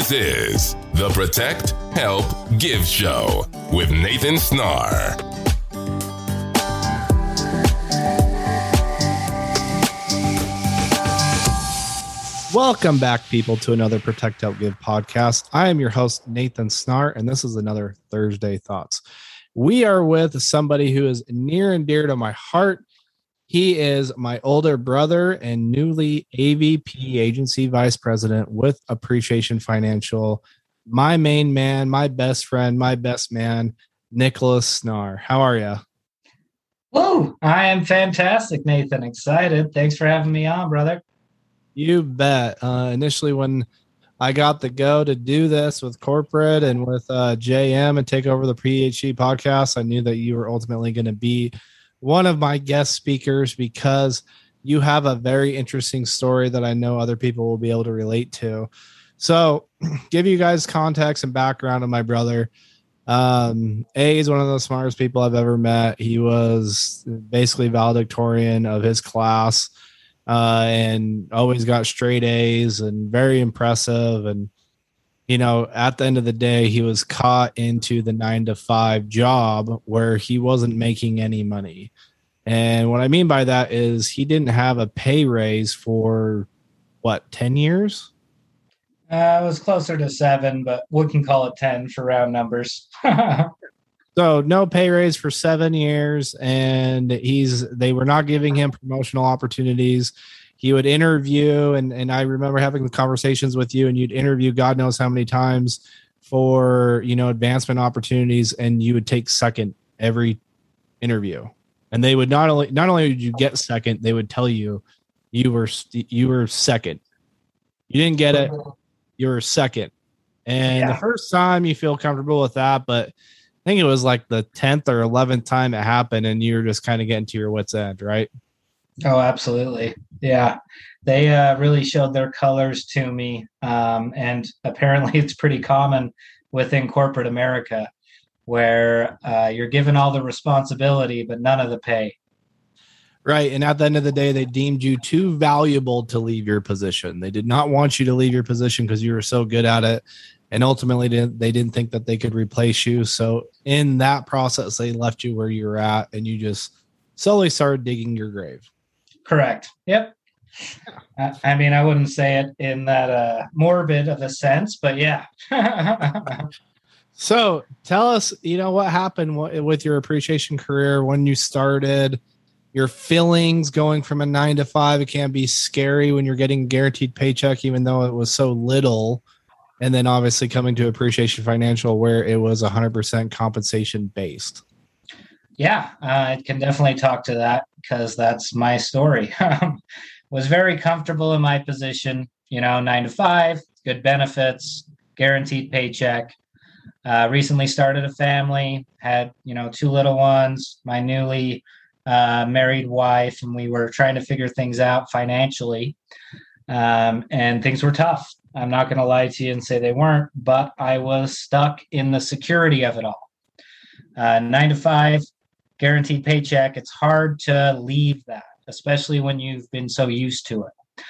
This is the Protect, Help, Give Show with Nathan Snar. Welcome back, people, to another Protect Help Give podcast. I am your host, Nathan Snar, and this is another Thursday Thoughts. We are with somebody who is near and dear to my heart. He is my older brother and newly AVP agency vice president with Appreciation Financial. My main man, my best friend, my best man, Nicholas Snar. How are you? Whoa, I am fantastic, Nathan. Excited. Thanks for having me on, brother. You bet. Uh, initially, when I got the go to do this with corporate and with uh, JM and take over the PHG podcast, I knew that you were ultimately going to be one of my guest speakers because you have a very interesting story that I know other people will be able to relate to. So, give you guys context and background of my brother. Um, A is one of the smartest people I've ever met. He was basically valedictorian of his class uh, and always got straight A's and very impressive. And, you know, at the end of the day, he was caught into the nine to five job where he wasn't making any money. And what I mean by that is he didn't have a pay raise for what, 10 years? Uh, it was closer to seven, but we can call it 10 for round numbers. So no pay raise for seven years, and he's they were not giving him promotional opportunities. He would interview, and and I remember having conversations with you, and you'd interview God knows how many times for you know advancement opportunities, and you would take second every interview, and they would not only not only would you get second, they would tell you you were you were second. You didn't get it, mm-hmm. you were second, and yeah. the first time you feel comfortable with that, but I think it was like the 10th or 11th time it happened, and you're just kind of getting to your wits' end, right? Oh, absolutely. Yeah. They uh, really showed their colors to me. Um, and apparently, it's pretty common within corporate America where uh, you're given all the responsibility, but none of the pay. Right. And at the end of the day, they deemed you too valuable to leave your position. They did not want you to leave your position because you were so good at it and ultimately they didn't think that they could replace you so in that process they left you where you were at and you just slowly started digging your grave correct. Yep. I mean i wouldn't say it in that uh, morbid of a sense but yeah. So tell us you know what happened with your appreciation career when you started your feelings going from a nine to five it can be scary when you're getting guaranteed paycheck even though it was so little and then obviously coming to appreciation financial where it was 100% compensation based yeah uh, i can definitely talk to that because that's my story. Was very comfortable in my position you know nine to five good benefits guaranteed paycheck. Uh, recently started a family had you know two little ones my newly uh, married wife and we were trying to figure things out financially. Um, and things were tough. I'm not going to lie to you and say they weren't, but I was stuck in the security of it all. Uh, nine to five, guaranteed paycheck. It's hard to leave that, especially when you've been so used to it.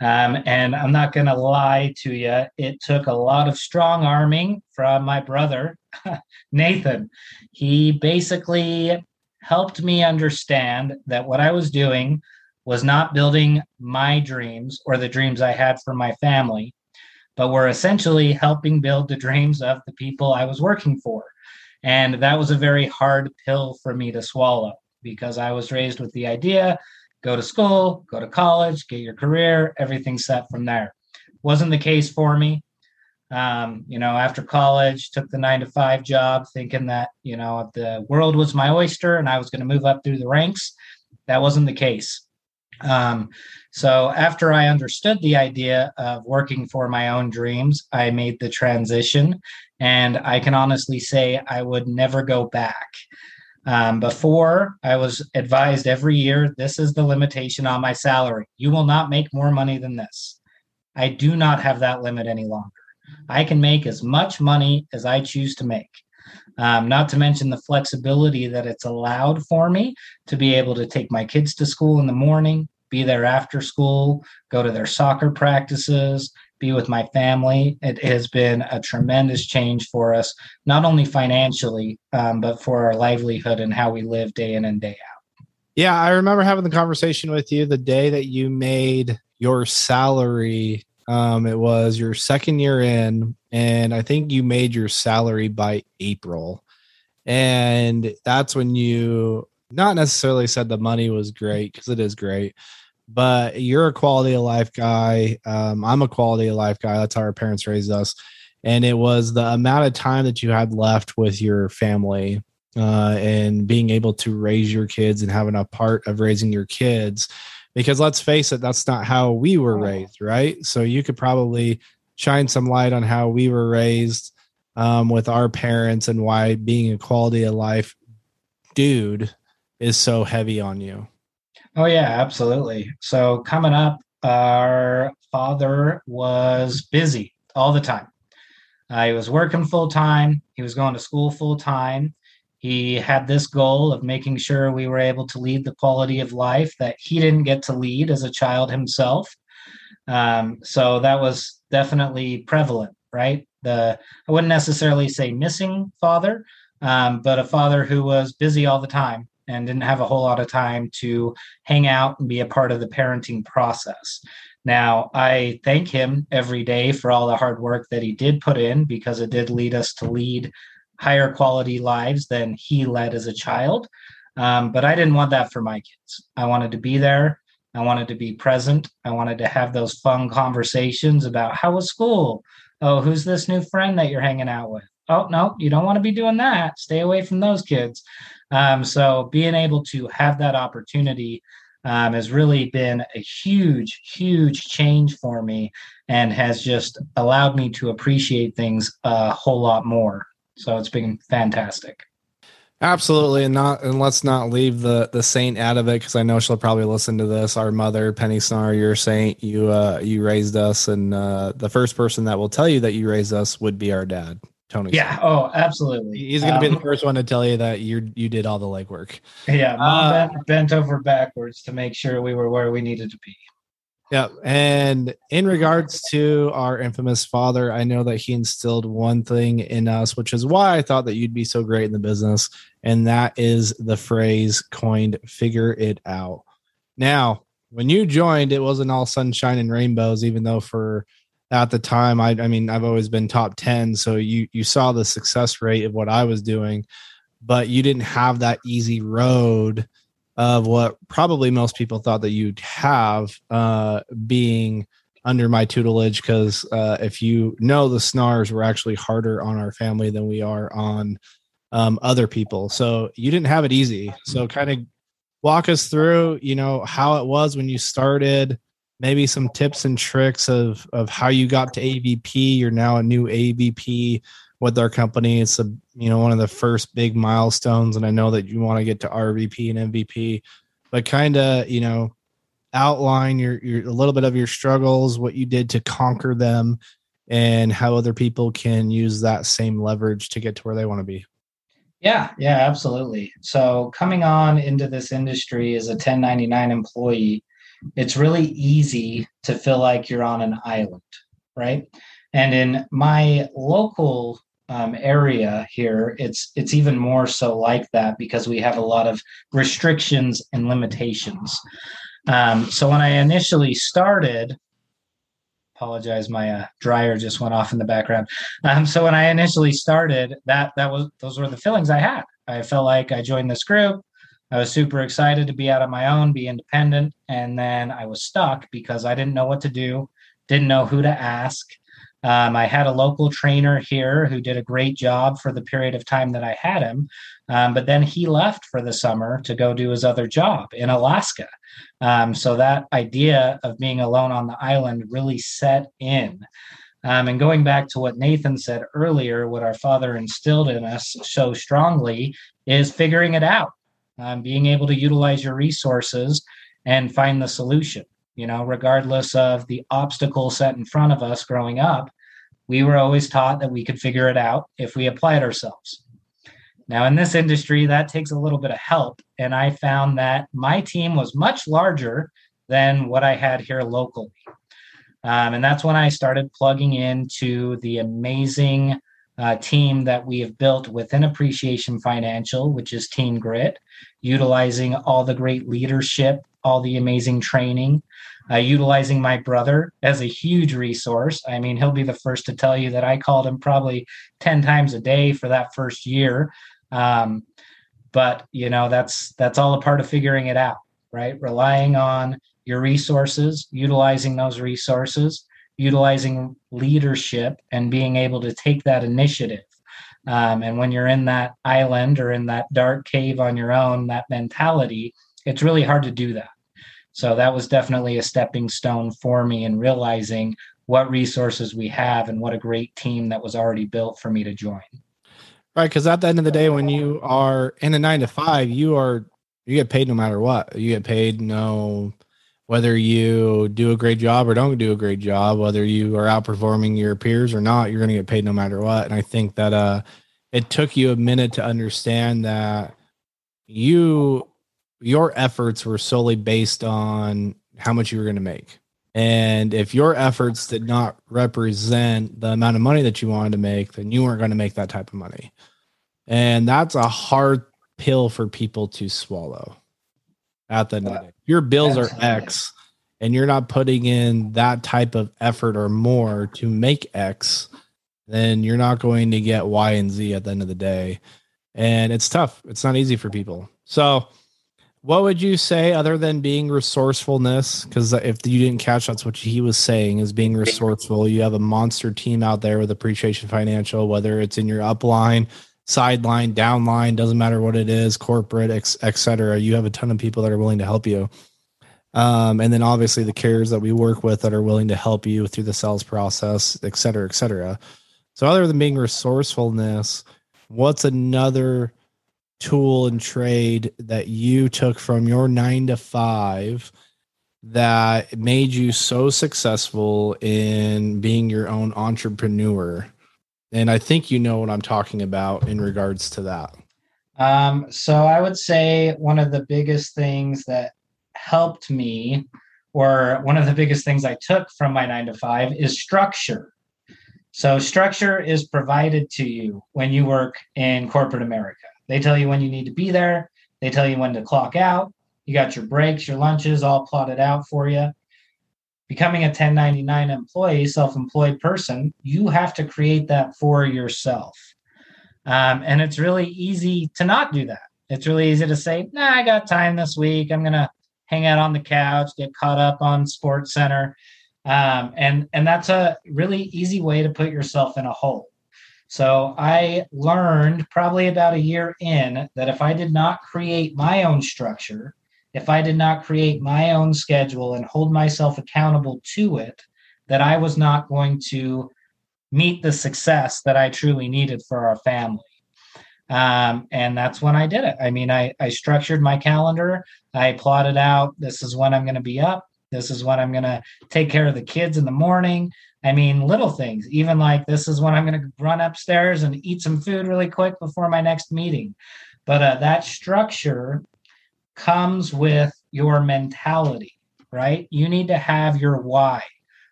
Um, and I'm not going to lie to you, it took a lot of strong arming from my brother, Nathan. He basically helped me understand that what I was doing was not building my dreams or the dreams I had for my family, but were essentially helping build the dreams of the people I was working for. And that was a very hard pill for me to swallow because I was raised with the idea go to school, go to college, get your career, everything set from there. Wasn't the case for me. Um, you know, after college, took the nine to five job, thinking that, you know, the world was my oyster and I was going to move up through the ranks. That wasn't the case. Um, so after I understood the idea of working for my own dreams, I made the transition, and I can honestly say I would never go back. Um, before, I was advised every year this is the limitation on my salary. You will not make more money than this. I do not have that limit any longer. I can make as much money as I choose to make. Um, not to mention the flexibility that it's allowed for me to be able to take my kids to school in the morning, be there after school, go to their soccer practices, be with my family. It has been a tremendous change for us, not only financially, um, but for our livelihood and how we live day in and day out. Yeah, I remember having the conversation with you the day that you made your salary. Um, it was your second year in, and I think you made your salary by April. And that's when you not necessarily said the money was great because it is great, but you're a quality of life guy. Um, I'm a quality of life guy. That's how our parents raised us. And it was the amount of time that you had left with your family uh, and being able to raise your kids and having a part of raising your kids. Because let's face it, that's not how we were raised, right? So you could probably shine some light on how we were raised um, with our parents and why being a quality of life dude is so heavy on you. Oh yeah, absolutely. So coming up, our father was busy all the time. Uh, he was working full time. He was going to school full time. He had this goal of making sure we were able to lead the quality of life that he didn't get to lead as a child himself. Um, so that was definitely prevalent, right? The I wouldn't necessarily say missing father, um, but a father who was busy all the time and didn't have a whole lot of time to hang out and be a part of the parenting process. Now, I thank him every day for all the hard work that he did put in because it did lead us to lead higher quality lives than he led as a child. Um, but I didn't want that for my kids. I wanted to be there. I wanted to be present. I wanted to have those fun conversations about how was school? Oh, who's this new friend that you're hanging out with? Oh, no, you don't want to be doing that. Stay away from those kids. Um, so being able to have that opportunity um, has really been a huge, huge change for me and has just allowed me to appreciate things a whole lot more. So it's been fantastic. Absolutely, and not and let's not leave the the saint out of it because I know she'll probably listen to this. Our mother, Penny Snar, you're a saint. You uh you raised us, and uh, the first person that will tell you that you raised us would be our dad. Tony. Yeah. Oh, absolutely. He's going to be the um, first one to tell you that you you did all the legwork. Yeah, mom uh, bent, bent over backwards to make sure we were where we needed to be. Yeah, and in regards to our infamous father, I know that he instilled one thing in us, which is why I thought that you'd be so great in the business, and that is the phrase coined "figure it out." Now, when you joined, it wasn't all sunshine and rainbows, even though for at the time I, I mean i've always been top 10 so you you saw the success rate of what i was doing but you didn't have that easy road of what probably most people thought that you'd have uh, being under my tutelage because uh, if you know the snars were actually harder on our family than we are on um, other people so you didn't have it easy. So kind of walk us through you know how it was when you started maybe some tips and tricks of of how you got to AVP. You're now a new AVP with our company. It's a you know one of the first big milestones, and I know that you want to get to RVP and MVP, but kind of you know outline your your a little bit of your struggles, what you did to conquer them, and how other people can use that same leverage to get to where they want to be. Yeah, yeah, absolutely. So coming on into this industry as a 1099 employee, it's really easy to feel like you're on an island, right? And in my local um, area here, it's it's even more so like that because we have a lot of restrictions and limitations. Um, so when I initially started, apologize, my uh, dryer just went off in the background. Um, so when I initially started, that that was those were the feelings I had. I felt like I joined this group. I was super excited to be out on my own, be independent. And then I was stuck because I didn't know what to do, didn't know who to ask. Um, I had a local trainer here who did a great job for the period of time that I had him. Um, but then he left for the summer to go do his other job in Alaska. Um, so that idea of being alone on the island really set in. Um, and going back to what Nathan said earlier, what our father instilled in us so strongly is figuring it out um, being able to utilize your resources and find the solution. You know, regardless of the obstacle set in front of us growing up, we were always taught that we could figure it out if we applied ourselves. Now, in this industry, that takes a little bit of help. And I found that my team was much larger than what I had here locally. Um, and that's when I started plugging into the amazing uh, team that we have built within Appreciation Financial, which is Team Grit, utilizing all the great leadership, all the amazing training, uh, utilizing my brother as a huge resource. I mean, he'll be the first to tell you that I called him probably 10 times a day for that first year. Um, but you know, that's that's all a part of figuring it out, right? Relying on your resources, utilizing those resources, utilizing leadership and being able to take that initiative. Um, and when you're in that island or in that dark cave on your own, that mentality, it's really hard to do that. So that was definitely a stepping stone for me in realizing what resources we have and what a great team that was already built for me to join. Right, because at the end of the day, when you are in a nine to five, you are you get paid no matter what. You get paid no whether you do a great job or don't do a great job, whether you are outperforming your peers or not, you're going to get paid no matter what. And I think that uh, it took you a minute to understand that you your efforts were solely based on how much you were going to make. And if your efforts did not represent the amount of money that you wanted to make, then you weren't going to make that type of money. And that's a hard pill for people to swallow at the end of the day. Your bills are X and you're not putting in that type of effort or more to make X, then you're not going to get Y and Z at the end of the day. And it's tough. It's not easy for people. So, what would you say other than being resourcefulness because if you didn't catch that's what he was saying is being resourceful you have a monster team out there with appreciation financial whether it's in your upline sideline downline doesn't matter what it is corporate etc you have a ton of people that are willing to help you. Um, and then obviously the carriers that we work with that are willing to help you through the sales process et cetera et cetera. So other than being resourcefulness what's another tool and trade that you took from your nine to five that made you so successful in being your own entrepreneur? And I think you know what I'm talking about in regards to that. Um, so I would say one of the biggest things that helped me, or one of the biggest things I took from my nine to five, is structure. So structure is provided to you when you work in corporate America. They tell you when you need to be there. They tell you when to clock out. You got your breaks, your lunches all plotted out for you. Becoming a 1099 employee, self employed person, you have to create that for yourself. Um, and it's really easy to not do that. It's really easy to say, nah, I got time this week. I'm going to hang out on the couch, get caught up on Sports Center. Um, and, and that's a really easy way to put yourself in a hole. So I learned probably about a year in that if I did not create my own structure, if I did not create my own schedule and hold myself accountable to it, that I was not going to meet the success that I truly needed for our family. Um, and that's when I did it. I mean, I, I structured my calendar. I plotted out this is when I'm going to be up. This is when I'm going to take care of the kids in the morning. I mean, little things, even like this is when I'm going to run upstairs and eat some food really quick before my next meeting. But uh, that structure comes with your mentality, right? You need to have your why.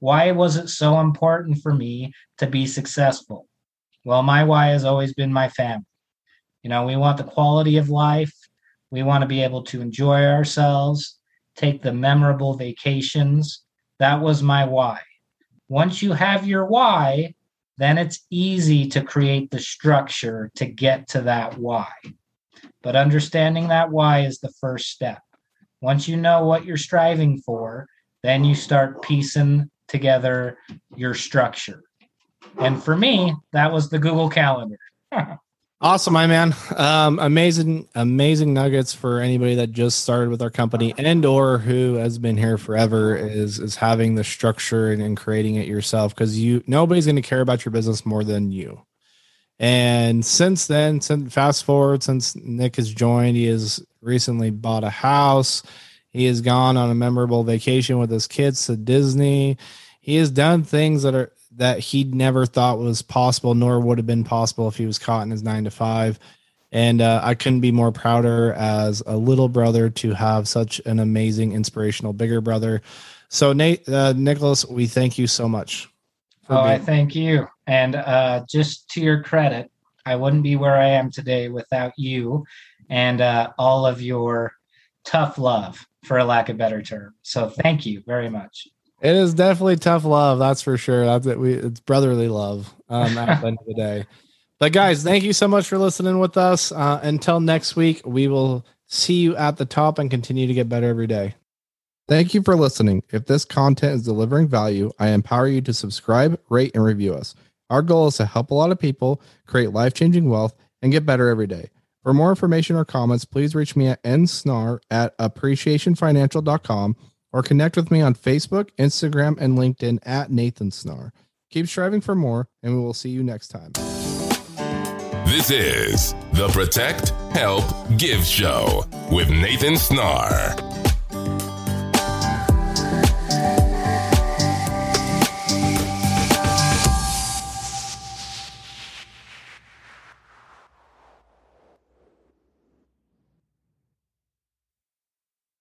Why was it so important for me to be successful? Well, my why has always been my family. You know, we want the quality of life. We want to be able to enjoy ourselves, take the memorable vacations. That was my why. Once you have your why, then it's easy to create the structure to get to that why. But understanding that why is the first step. Once you know what you're striving for, then you start piecing together your structure. And for me, that was the Google Calendar. Awesome, my man. Um, amazing, amazing nuggets for anybody that just started with our company and or who has been here forever is is having the structure and, and creating it yourself because you nobody's going to care about your business more than you. And since then, since fast forward, since Nick has joined, he has recently bought a house. He has gone on a memorable vacation with his kids to Disney. He has done things that are that he never thought was possible, nor would have been possible if he was caught in his nine to five. And uh, I couldn't be more prouder as a little brother to have such an amazing, inspirational bigger brother. So Nate, uh, Nicholas, we thank you so much. Oh, I thank you. And uh, just to your credit, I wouldn't be where I am today without you and uh, all of your tough love, for a lack of better term. So thank you very much. It is definitely tough love, that's for sure. That's it. We it's brotherly love um, at the end of the day. But guys, thank you so much for listening with us. Uh, until next week, we will see you at the top and continue to get better every day. Thank you for listening. If this content is delivering value, I empower you to subscribe, rate, and review us. Our goal is to help a lot of people create life changing wealth and get better every day. For more information or comments, please reach me at nsnar at appreciationfinancial.com or connect with me on Facebook, Instagram, and LinkedIn at Nathan Snar. Keep striving for more, and we will see you next time. This is the Protect, Help, Give Show with Nathan Snar.